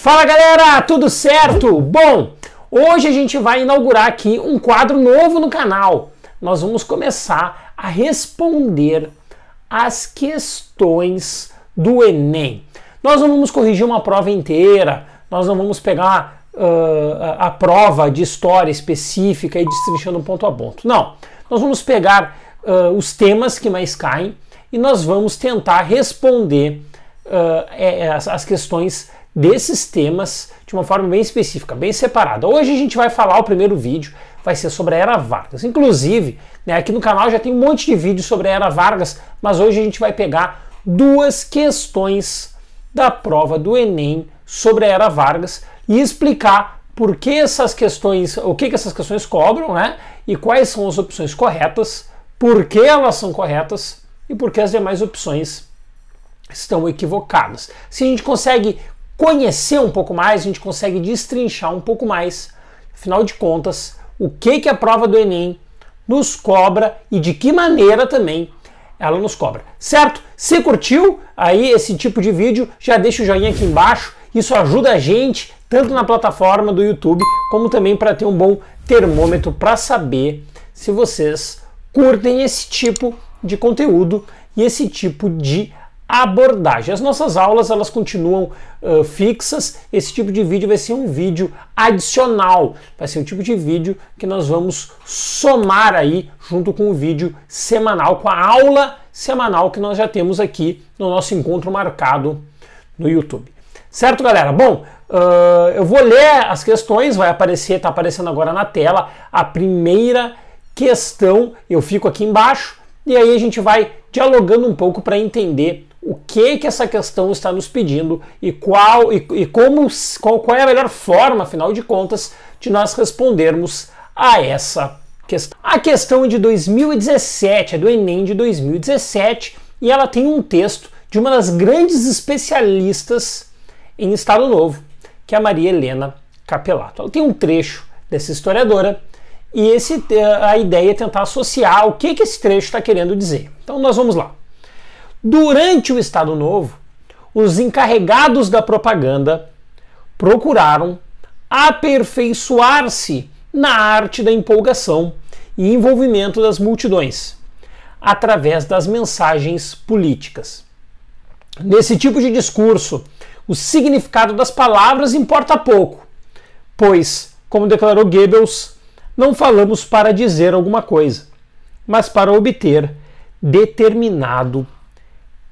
Fala galera, tudo certo? Bom, hoje a gente vai inaugurar aqui um quadro novo no canal. Nós vamos começar a responder as questões do Enem. Nós não vamos corrigir uma prova inteira, nós não vamos pegar uh, a prova de história específica e destrinchando ponto a ponto. Não, nós vamos pegar uh, os temas que mais caem e nós vamos tentar responder uh, as, questões desses temas de uma forma bem específica, bem separada. Hoje a gente vai falar, o primeiro vídeo vai ser sobre a Era Vargas. Inclusive, né, aqui no canal já tem um monte de vídeos sobre a Era Vargas, mas hoje a gente vai pegar duas questões da prova do Enem sobre a Era Vargas e explicar por que essas questões, o que, que essas questões cobram, né? E quais são as opções corretas, por que elas são corretas e por que as demais opções estão equivocadas. Se a gente consegue conhecer um pouco mais, a gente consegue destrinchar um pouco mais, afinal de contas, o que, que a prova do Enem nos cobra e de que maneira também ela nos cobra. Certo? Se curtiu aí esse tipo de vídeo, já deixa o joinha aqui embaixo. Isso ajuda a gente tanto na plataforma do YouTube como também para ter um bom termômetro para saber se vocês curtem esse tipo de conteúdo e esse tipo de abordagem. As nossas aulas elas continuam uh, fixas. Esse tipo de vídeo vai ser um vídeo adicional, vai ser um tipo de vídeo que nós vamos somar aí junto com o vídeo semanal, com a aula semanal que nós já temos aqui no nosso encontro marcado no YouTube. Certo, galera? Bom, uh, eu vou ler as questões, vai aparecer, está aparecendo agora na tela a primeira questão. Eu fico aqui embaixo e aí a gente vai dialogando um pouco para entender o que que essa questão está nos pedindo e qual e, e como qual, qual é a melhor forma, afinal de contas, de nós respondermos a essa questão. A questão é de 2017, é do Enem de 2017, e ela tem um texto de uma das grandes especialistas em Estado Novo, que é a Maria Helena Capelato. Ela tem um trecho dessa historiadora e esse, a ideia é tentar associar o que, que esse trecho está querendo dizer. Então nós vamos lá. Durante o Estado Novo, os encarregados da propaganda procuraram aperfeiçoar-se na arte da empolgação e envolvimento das multidões, através das mensagens políticas. Nesse tipo de discurso, o significado das palavras importa pouco, pois, como declarou Goebbels, não falamos para dizer alguma coisa, mas para obter determinado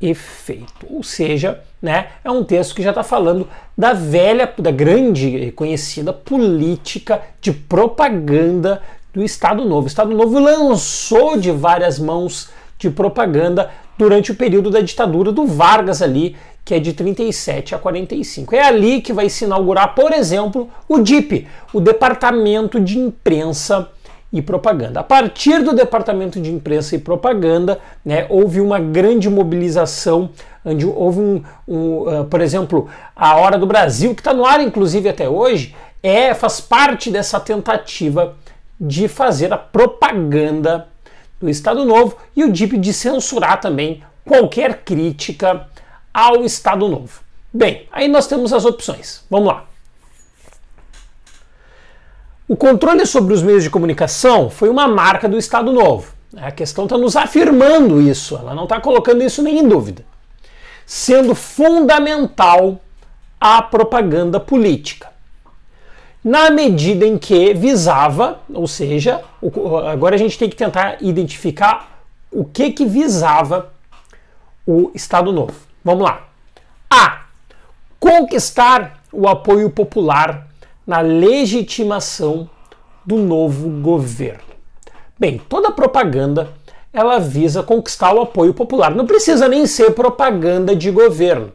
efeito. Ou seja, né, é um texto que já está falando da velha, da grande e conhecida política de propaganda do Estado Novo. O Estado Novo lançou de várias mãos de propaganda durante o período da ditadura do Vargas ali, que é de 37 a 45. É ali que vai se inaugurar, por exemplo, o DIP, o Departamento de Imprensa e propaganda. A partir do departamento de imprensa e propaganda, né, houve uma grande mobilização, onde houve um, um uh, por exemplo, a Hora do Brasil, que está no ar inclusive até hoje, é faz parte dessa tentativa de fazer a propaganda do Estado Novo e o DIP de censurar também qualquer crítica ao Estado Novo. Bem, aí nós temos as opções. Vamos lá. O controle sobre os meios de comunicação foi uma marca do Estado Novo. A questão está nos afirmando isso, ela não está colocando isso nem em dúvida. Sendo fundamental a propaganda política. Na medida em que visava, ou seja, agora a gente tem que tentar identificar o que, que visava o Estado Novo. Vamos lá. A. Conquistar o apoio popular na legitimação do novo governo. Bem, toda propaganda ela visa conquistar o apoio popular. Não precisa nem ser propaganda de governo.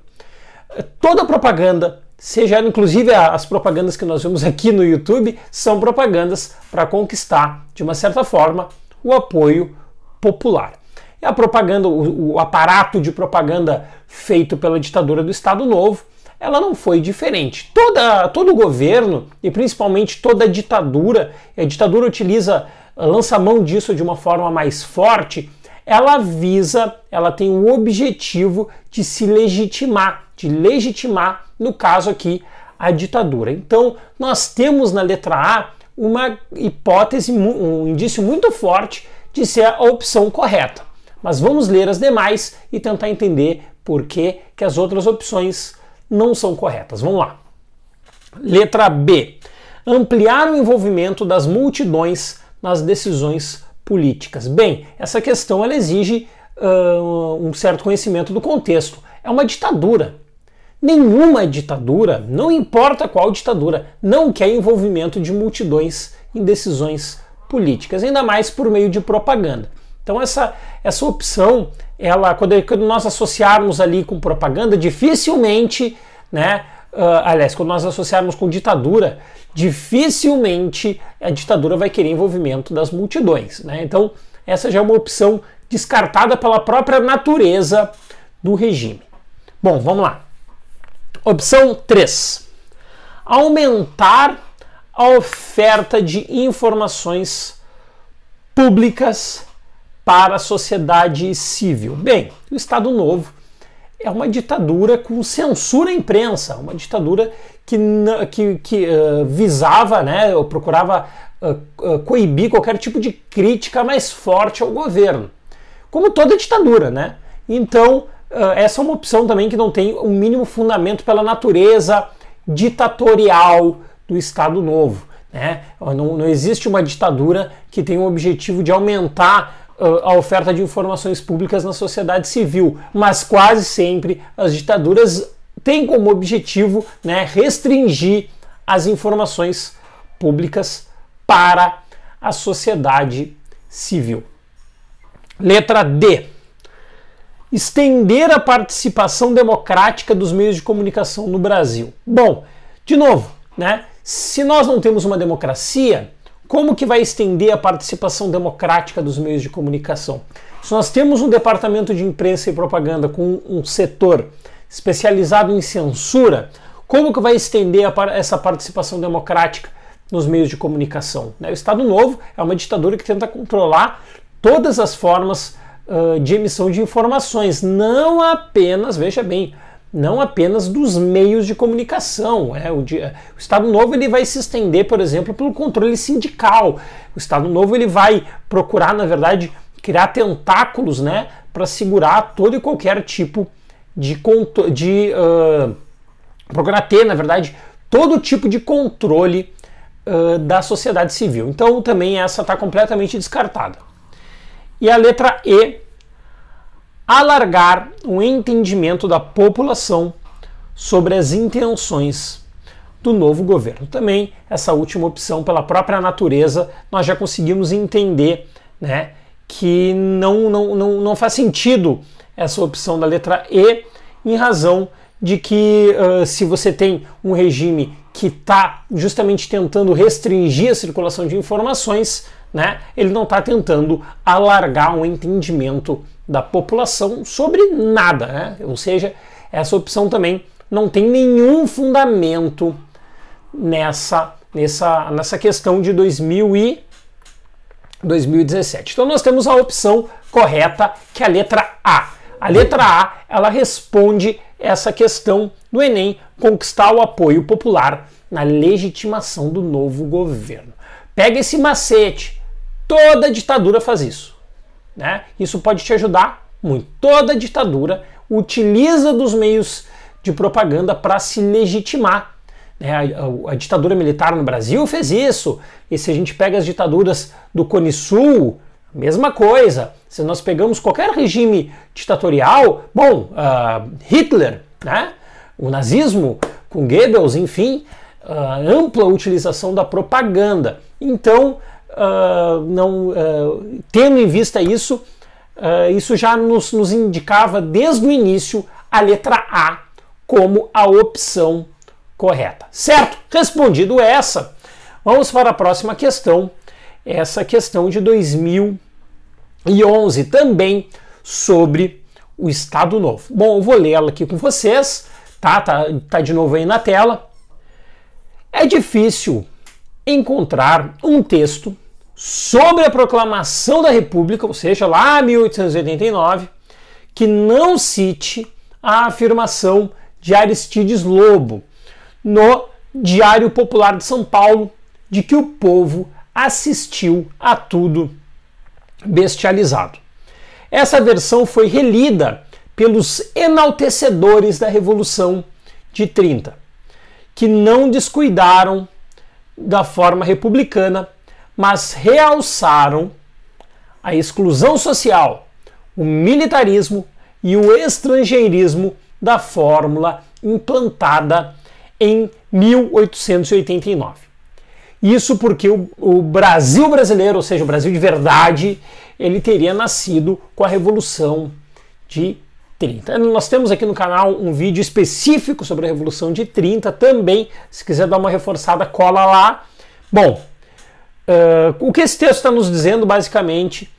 Toda propaganda, seja inclusive as propagandas que nós vemos aqui no YouTube, são propagandas para conquistar, de uma certa forma, o apoio popular. E a propaganda, o, o aparato de propaganda feito pela ditadura do Estado Novo ela não foi diferente. Toda, todo governo, e principalmente toda ditadura, a ditadura utiliza, lança mão disso de uma forma mais forte, ela visa, ela tem o objetivo de se legitimar, de legitimar, no caso aqui, a ditadura. Então, nós temos na letra A uma hipótese, um indício muito forte de ser a opção correta. Mas vamos ler as demais e tentar entender por que, que as outras opções não são corretas. Vamos lá. Letra B. Ampliar o envolvimento das multidões nas decisões políticas. Bem, essa questão ela exige uh, um certo conhecimento do contexto. É uma ditadura. Nenhuma ditadura, não importa qual ditadura, não quer envolvimento de multidões em decisões políticas, ainda mais por meio de propaganda. Então essa, essa opção, ela quando, quando nós associarmos ali com propaganda, dificilmente, né, uh, aliás, quando nós associarmos com ditadura, dificilmente a ditadura vai querer envolvimento das multidões. Né? Então essa já é uma opção descartada pela própria natureza do regime. Bom, vamos lá. Opção 3. Aumentar a oferta de informações públicas para a sociedade civil. Bem, o Estado Novo é uma ditadura com censura à imprensa, uma ditadura que, que, que uh, visava, né, ou procurava uh, uh, coibir qualquer tipo de crítica mais forte ao governo, como toda ditadura, né? Então, essa é uma opção também que não tem um mínimo fundamento pela natureza ditatorial do Estado Novo. Né? Não, não existe uma ditadura que tenha o objetivo de aumentar a oferta de informações públicas na sociedade civil, mas quase sempre as ditaduras têm como objetivo né, restringir as informações públicas para a sociedade civil. Letra D. Estender a participação democrática dos meios de comunicação no Brasil. Bom, de novo, né? Se nós não temos uma democracia, como que vai estender a participação democrática dos meios de comunicação? Se nós temos um departamento de imprensa e propaganda com um setor especializado em censura, como que vai estender a, essa participação democrática nos meios de comunicação? Né, o Estado Novo é uma ditadura que tenta controlar todas as formas de emissão de informações, não apenas, veja bem, não apenas dos meios de comunicação. É, o, o, Estado Novo ele vai se estender, por exemplo, pelo controle sindical. O Estado Novo ele vai procurar, na verdade, criar tentáculos né, para segurar todo e qualquer tipo de. de uh, procurar ter, na verdade, todo tipo de controle uh, da sociedade civil. Então, também essa está completamente descartada. E a letra E alargar o entendimento da população sobre as intenções do novo governo. Também essa última opção, pela própria natureza, nós já conseguimos entender né, que não, não, não, não faz sentido essa opção da letra E, em razão de que uh, se você tem um regime que está justamente tentando restringir a circulação de informações, né, ele não está tentando alargar um entendimento da população sobre nada, né? ou seja, essa opção também não tem nenhum fundamento nessa, nessa, nessa questão de 2000 e 2017. Então nós temos a opção correta, que é a letra A. A letra A, ela responde essa questão do Enem, conquistar o apoio popular na legitimação do novo governo. Pega esse macete, toda ditadura faz isso. Né? Isso pode te ajudar muito. Toda ditadura utiliza dos meios de propaganda para se legitimar. Né? A, a, a, ditadura militar no Brasil fez isso. E se a gente pega as ditaduras do Cone Sul, mesma coisa. Se nós pegamos qualquer regime ditatorial, bom, uh, Hitler, né? o nazismo com Goebbels, enfim, uh, ampla utilização da propaganda. Então, uh, não, uh, tendo em vista isso, uh, isso já nos, nos indicava desde o início a letra A como a opção correta. Certo? Respondido essa, vamos para a próxima questão. Essa questão de 2011, também sobre o Estado Novo. Bom, eu vou ler ela aqui com vocês, tá? Tá, tá de novo aí na tela. É difícil encontrar um texto sobre a proclamação da República, ou seja, lá 1889, que não cite a afirmação de Aristides Lobo no Diário Popular de São Paulo, de que o povo assistiu a tudo bestializado. Essa versão foi relida pelos enaltecedores da Revolução de 30, que não descuidaram da forma republicana, mas realçaram a exclusão social, o militarismo e o estrangeirismo da fórmula implantada em 1889. Isso porque o, o, Brasil brasileiro, ou seja, o Brasil de verdade, ele teria nascido com a Revolução de 30. Nós temos aqui no canal um vídeo específico sobre a Revolução de 30 também. Se quiser dar uma reforçada, cola lá. Bom, uh, o que esse texto está nos dizendo basicamente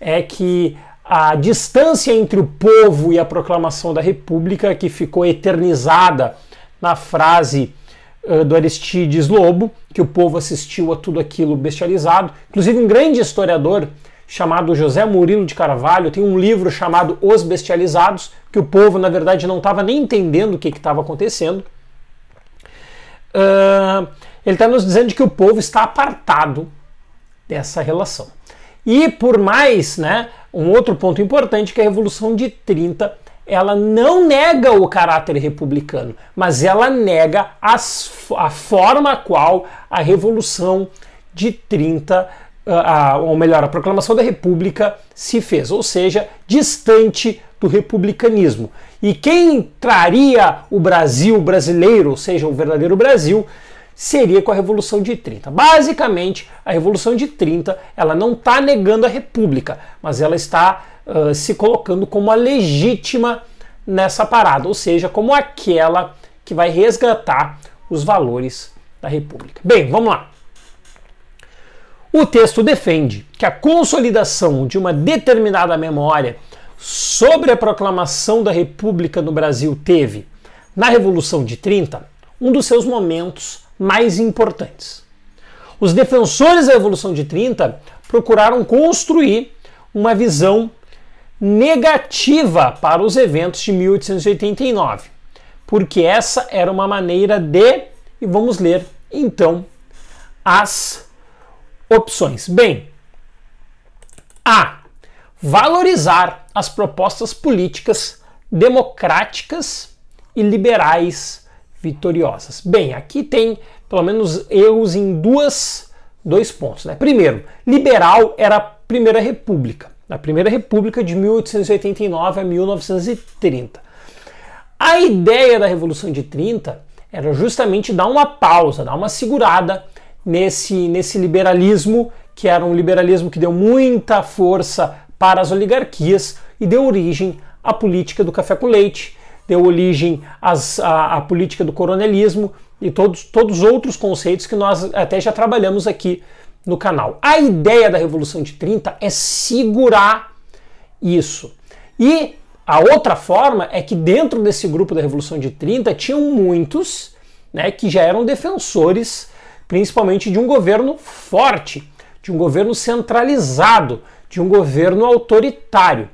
é que a distância entre o povo e a proclamação da República, que ficou eternizada na frase uh, do Aristides Lobo, que o povo assistiu a tudo aquilo bestializado. Inclusive, um grande historiador chamado José Murilo de Carvalho tem um livro chamado Os Bestializados, que o povo, na verdade, não estava nem entendendo o que estava acontecendo. Uh, ele está nos dizendo que o povo está apartado dessa relação. E por mais, né, um outro ponto importante que a Revolução de 30 ela não nega o caráter republicano, mas ela nega as, a forma a qual a Revolução de 30, a, ou melhor, a proclamação da República se fez, ou seja, distante do republicanismo. E quem traria o Brasil brasileiro, ou seja, o verdadeiro Brasil, seria com a Revolução de 30. Basicamente, a Revolução de 30 ela não está negando a República, mas ela está uh, se colocando como a legítima nessa parada, ou seja, como aquela que vai resgatar os valores da República. Bem, vamos lá. O texto defende que a consolidação de uma determinada memória sobre a proclamação da República no Brasil teve, na Revolução de 30, um dos seus momentos mais importantes. Os defensores da Revolução de 30 procuraram construir uma visão negativa para os eventos de 1889, porque essa era uma maneira de, e vamos ler então as opções. Bem, A. Valorizar as propostas políticas democráticas e liberais vitoriosas. Bem, aqui tem pelo menos erros em duas, dois pontos. Né? Primeiro, liberal era a Primeira República, a Primeira República de 1889 a 1930. A ideia da Revolução de 30 era justamente dar uma pausa, dar uma segurada nesse, nesse liberalismo, que era um liberalismo que deu muita força para as oligarquias e deu origem à política do café com leite, deu origem às, à, à, política do coronelismo e todos, todos os outros conceitos que nós até já trabalhamos aqui no canal. A ideia da Revolução de 30 é segurar isso. E a outra forma é que dentro desse grupo da Revolução de 30 tinham muitos né, que já eram defensores, principalmente de um governo forte, de um governo centralizado, de um governo autoritário.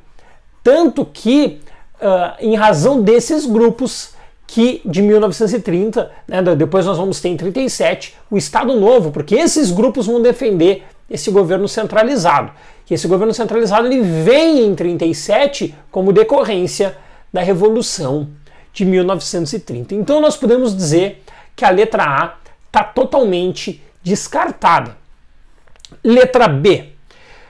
Tanto que uh, em razão desses grupos que de 1930, né, depois nós vamos ter em 37 o Estado Novo, porque esses grupos vão defender esse governo centralizado. E esse governo centralizado ele vem em 37 como decorrência da Revolução de 1930. Então nós podemos dizer que a letra A está totalmente descartada. Letra B.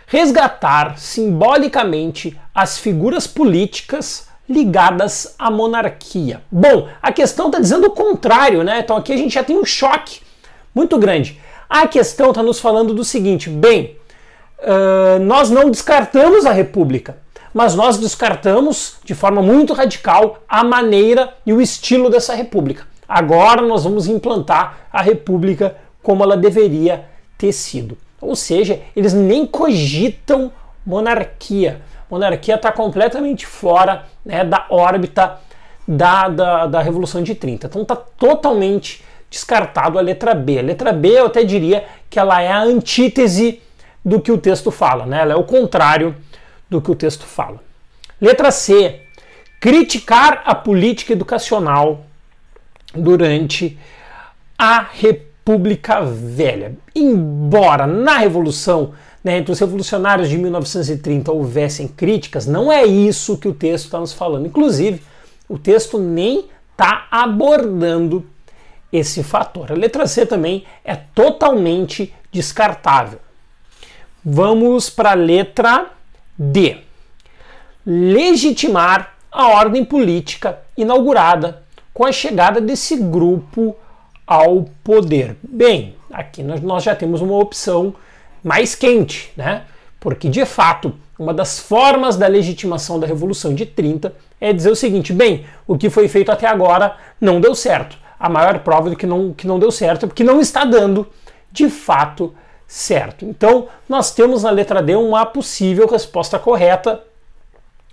Resgatar simbolicamente as figuras políticas ligadas à monarquia. Bom, a questão está dizendo o contrário, né? Então aqui a gente já tem um choque muito grande. A questão está nos falando do seguinte: bem, uh, nós não descartamos a república, mas nós descartamos de forma muito radical a maneira e o estilo dessa república. Agora nós vamos implantar a república como ela deveria ter sido. Ou seja, eles nem cogitam monarquia monarquia está completamente fora né, da órbita da, da, da Revolução de 30. Então está totalmente descartado a letra B. A letra B eu até diria que ela é a antítese do que o texto fala, né? ela é o contrário do que o texto fala. Letra C. Criticar a política educacional durante a República Velha. Embora na Revolução, né, entre os revolucionários de 1930 houvessem críticas, não é isso que o texto está nos falando. Inclusive, o texto nem está abordando esse fator. A letra C também é totalmente descartável. Vamos para a letra D. Legitimar a ordem política inaugurada com a chegada desse grupo ao poder. Bem, aqui nós já temos uma opção mais quente, né? Porque de fato, uma das formas da legitimação da Revolução de 30 é dizer o seguinte: bem, o que foi feito até agora não deu certo. A maior prova de que não, que não deu certo é porque não está dando de fato certo. Então, nós temos na letra D uma possível resposta correta.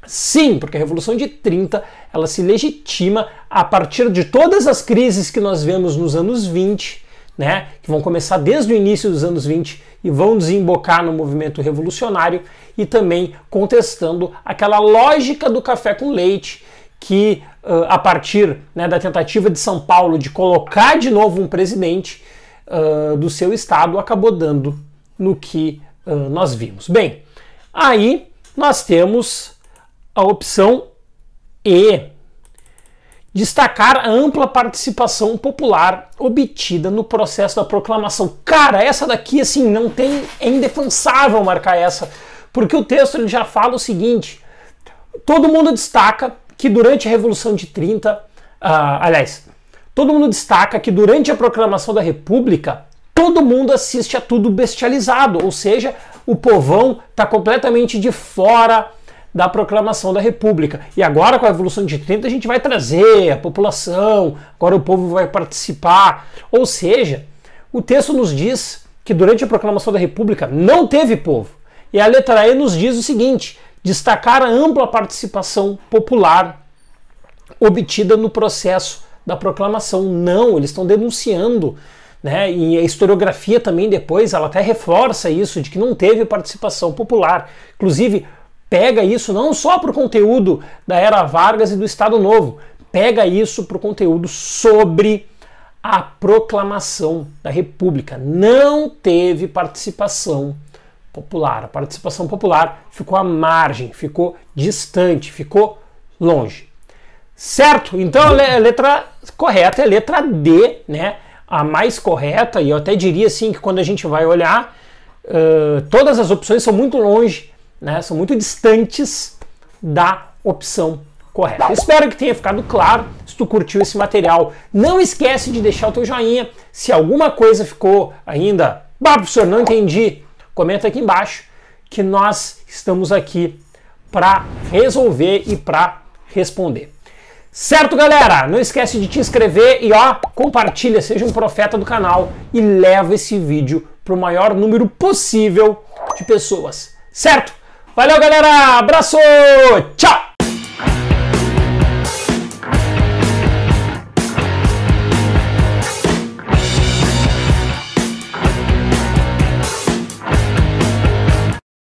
Sim, porque a Revolução de 30 ela se legitima a partir de todas as crises que nós vemos nos anos 20, né, que vão começar desde o início dos anos 20 e vão desembocar no movimento revolucionário e também contestando aquela lógica do café com leite que uh, a partir né, da tentativa de São Paulo de colocar de novo um presidente uh, do seu estado acabou dando no que uh, nós vimos. Bem, aí nós temos a opção E. Destacar a ampla participação popular obtida no processo da proclamação. Cara, essa daqui, assim, não tem. É indefensável marcar essa, porque o texto ele já fala o seguinte: todo mundo destaca que durante a Revolução de 30, uh, ah, aliás, todo mundo destaca que durante a proclamação da República, todo mundo assiste a tudo bestializado, ou seja, o povão está completamente de fora da proclamação da República. E agora, com a Revolução de 30, a gente vai trazer a população, agora o povo vai participar. Ou seja, o texto nos diz que durante a proclamação da República não teve povo. E a letra E nos diz o seguinte: destacar a ampla participação popular obtida no processo da proclamação. Não, eles estão denunciando. Né? E a historiografia também depois, ela até reforça isso, de que não teve participação popular. Inclusive, pega isso não só para o conteúdo da Era Vargas e do Estado Novo, pega isso para o conteúdo sobre a proclamação da República. Não teve participação popular. A participação popular ficou à margem, ficou distante, ficou longe. Certo? Então a letra correta é a letra D, né? A mais correta, e eu até diria assim que quando a gente vai olhar, uh, todas as opções são muito longe, né? São muito distantes da opção correta. espero que tenha ficado claro. Se tu curtiu esse material, não esquece de deixar o teu joinha. Se alguma coisa ficou ainda, bah, professor, não entendi, comenta aqui embaixo que nós estamos aqui para resolver e para responder. Certo, galera? Não esquece de te inscrever e ó, compartilha, seja um profeta do canal e leva esse vídeo para o maior número possível de pessoas. Certo? Valeu, galera! Abraço! Tchau!